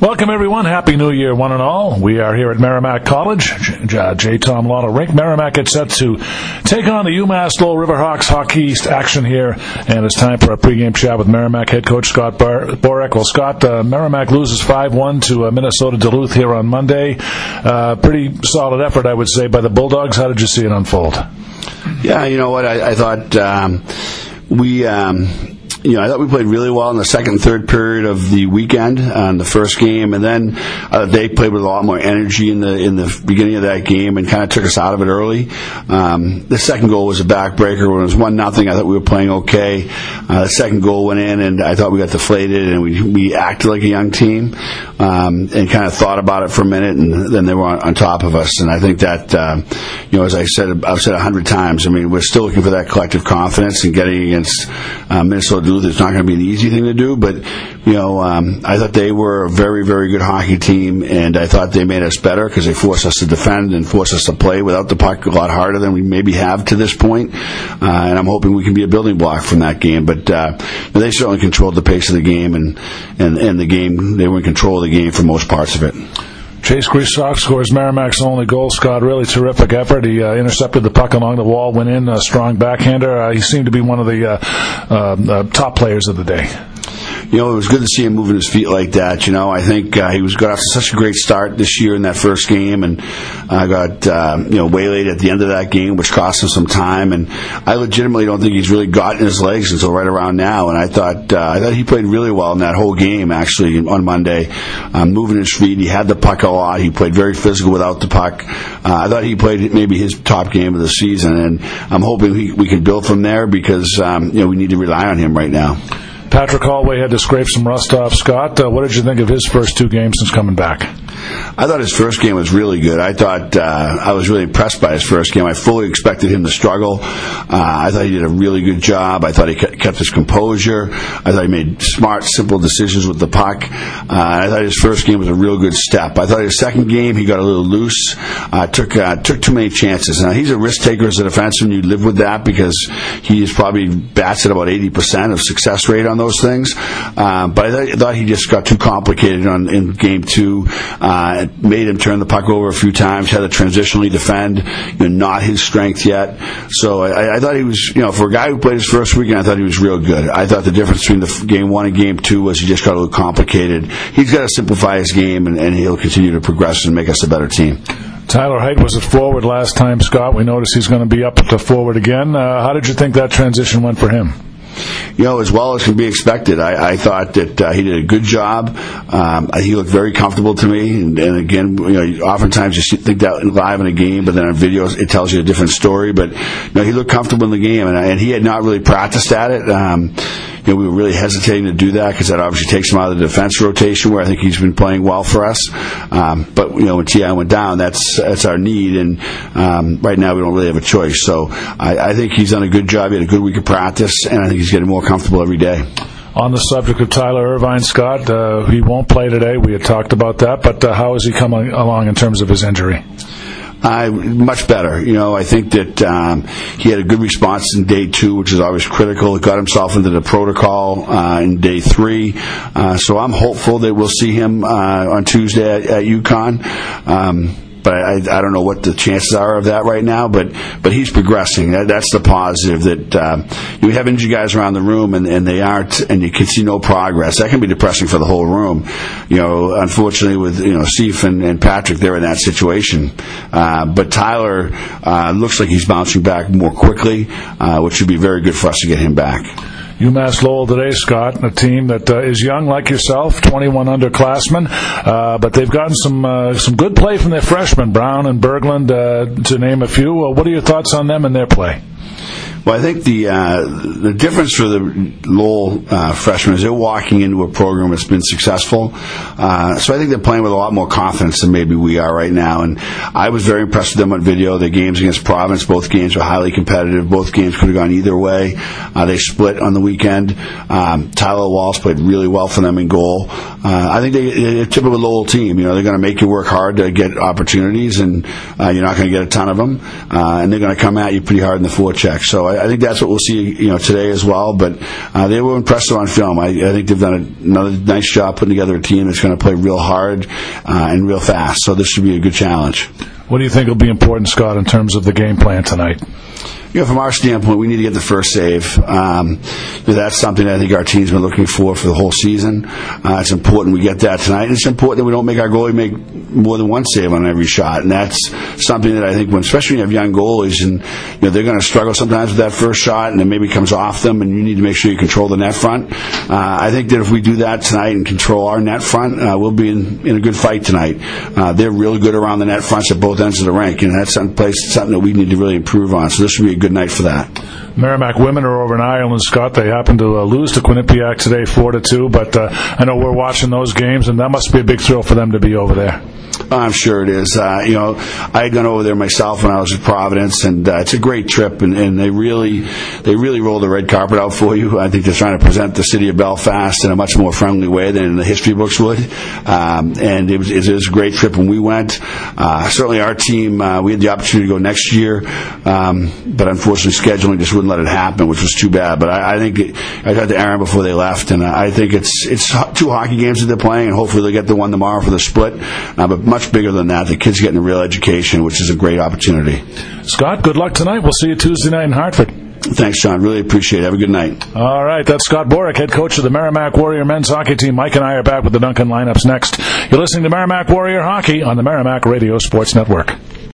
Welcome, everyone. Happy New Year, one and all. We are here at Merrimack College. J. J. Thom Lawler Rink. Merrimack gets set to take on the UMass Lowell Riverhawks Hockey East action here, and it's time for a pregame chat with Merrimack head coach Scott Bar- Borek. Well, Scott, uh, Merrimack loses 5-1 to uh, Minnesota Duluth here on Monday. Uh, pretty solid effort, I would say, by the Bulldogs. How did you see it unfold? Yeah, you know what? I, I thought um, we. Um, you know, I thought we played really well in the second third period of the weekend on the first game, and then uh, they played with a lot more energy in the in the beginning of that game and kind of took us out of it early. Um, the second goal was a backbreaker when it was one nothing. I thought we were playing okay. Uh, the second goal went in, and I thought we got deflated, and we we acted like a young team, um, and kind of thought about it for a minute, and then they were on, on top of us. And I think that, uh, you know, as I said, I've said a hundred times. I mean, we're still looking for that collective confidence and getting against uh, Minnesota Duluth. It's not going to be an easy thing to do, but you know, um, I thought they were a very, very good hockey team, and I thought they made us better because they forced us to defend and forced us to play without the puck a lot harder than we maybe have to this point. Uh, and I'm hoping we can be a building block from that game. But uh, they certainly controlled the pace of the game, and, and and the game they were in control of the game for most parts of it. Chase Gresock scores Merrimack's only goal. Scott, really terrific effort. He uh, intercepted the puck along the wall, went in, a strong backhander. Uh, he seemed to be one of the uh, uh, top players of the day you know, it was good to see him moving his feet like that. You know, I think uh, he was got off to such a great start this year in that first game, and uh, got uh, you know waylaid at the end of that game, which cost him some time. And I legitimately don't think he's really gotten his legs until right around now. And I thought uh, I thought he played really well in that whole game actually on Monday, um, moving his feet. He had the puck a lot. He played very physical without the puck. Uh, I thought he played maybe his top game of the season, and I'm hoping we, we can build from there because um, you know we need to rely on him right now. Patrick Holway had to scrape some rust off. Scott, uh, what did you think of his first two games since coming back? I thought his first game was really good. I thought uh, I was really impressed by his first game. I fully expected him to struggle. Uh, I thought he did a really good job. I thought he kept his composure. I thought he made smart, simple decisions with the puck. Uh, I thought his first game was a real good step. I thought his second game he got a little loose, uh, took uh, took too many chances. Now he's a risk taker as a defenseman. You live with that because he is probably bats at about eighty percent of success rate on those things. Uh, but I thought, he just got too complicated on in game two. Uh, made him turn the puck over a few times. Had to transitionally defend. You know, not his strength yet. So I, I, thought he was, you know, for a guy who played his first weekend, I thought he was real good. I thought the difference between the game one and game two was he just got a little complicated. He's got to simplify his game, and, and he'll continue to progress and make us a better team. Tyler Height was at forward last time, Scott. We noticed he's going to be up to forward again. Uh, how did you think that transition went for him? You know, as well as can be expected. I, I thought that uh, he did a good job. Um, he looked very comfortable to me. And, and again, you know, oftentimes you think that live in a game, but then on video it tells you a different story. But you know, he looked comfortable in the game, and, and he had not really practiced at it. Um, you know, we were really hesitating to do that because that obviously takes him out of the defense rotation where I think he's been playing well for us. Um, but you know, when Ti went down, that's that's our need, and um, right now we don't really have a choice. So I, I think he's done a good job. He had a good week of practice, and I think he's getting more comfortable every day. On the subject of Tyler Irvine, Scott, uh, he won't play today. We had talked about that, but uh, how is he coming along in terms of his injury? Uh, much better. You know, I think that um, he had a good response in day two, which is always critical. He got himself into the protocol uh, in day three. Uh, so I'm hopeful that we'll see him uh, on Tuesday at, at UConn. Um, but I, I don't know what the chances are of that right now. But but he's progressing. That, that's the positive. That um, you have injured guys around the room and, and they aren't, and you can see no progress. That can be depressing for the whole room. You know, unfortunately, with you know Steve and, and Patrick, they're in that situation. Uh, but Tyler uh, looks like he's bouncing back more quickly, uh, which would be very good for us to get him back. UMass Lowell today, Scott, a team that uh, is young like yourself, 21 underclassmen, uh, but they've gotten some uh, some good play from their freshmen, Brown and Berglund, uh, to name a few. what are your thoughts on them and their play? Well, I think the uh, the difference for the Lowell uh, freshmen is they're walking into a program that's been successful. Uh, so I think they're playing with a lot more confidence than maybe we are right now. And I was very impressed with them on video. Their games against Providence, both games were highly competitive. Both games could have gone either way. Uh, they split on the weekend. Um, Tyler Wall played really well for them in goal. uh, I think they, they're a typical Lowell team. You know, they're going to make you work hard to get opportunities, and uh, you're not going to get a ton of them, and they're going to come at you pretty hard in the forecheck. So I, I think that's what we'll see, you know, today as well. But uh, they were impressive on film. I, I think they've done a, another nice job putting together a team that's going to play real hard uh, and real fast. So this should be a good challenge. What do you think will be important, Scott, in terms of the game plan tonight? You know, from our standpoint, we need to get the first save. Um, that's something that I think our team's been looking for for the whole season. Uh, it's important we get that tonight. And it's important that we don't make our goalie make more than one save on every shot. And that's something that I think, when especially when you have young goalies, and you know, they're going to struggle sometimes with that first shot, and it maybe comes off them, and you need to make sure you control the net front. Uh, I think that if we do that tonight and control our net front, uh, we'll be in, in a good fight tonight. Uh, they're really good around the net fronts at both ends of the rink, and that's place, something that we need to really improve on. So this should be a good night for that. Merrimack women are over in Ireland, Scott. They happen to uh, lose to Quinnipiac today, four to two. But uh, I know we're watching those games, and that must be a big thrill for them to be over there. I'm sure it is. Uh, you know, I had gone over there myself when I was at Providence, and uh, it's a great trip. And, and they really, they really roll the red carpet out for you. I think they're trying to present the city of Belfast in a much more friendly way than the history books would. Um, and it was, it was a great trip when we went. Uh, certainly, our team, uh, we had the opportunity to go next year, um, but unfortunately, scheduling just wouldn't let it happen, which was too bad. But I, I think it, I got to Erin before they left, and I think it's it's two hockey games that they're playing, and hopefully they'll get the one tomorrow for the split. Uh, but much bigger than that. The kids getting a real education, which is a great opportunity. Scott, good luck tonight. We'll see you Tuesday night in Hartford. Thanks, John. Really appreciate it. Have a good night. All right. That's Scott Borek, head coach of the Merrimack Warrior men's hockey team. Mike and I are back with the Duncan lineups next. You're listening to Merrimack Warrior Hockey on the Merrimack Radio Sports Network.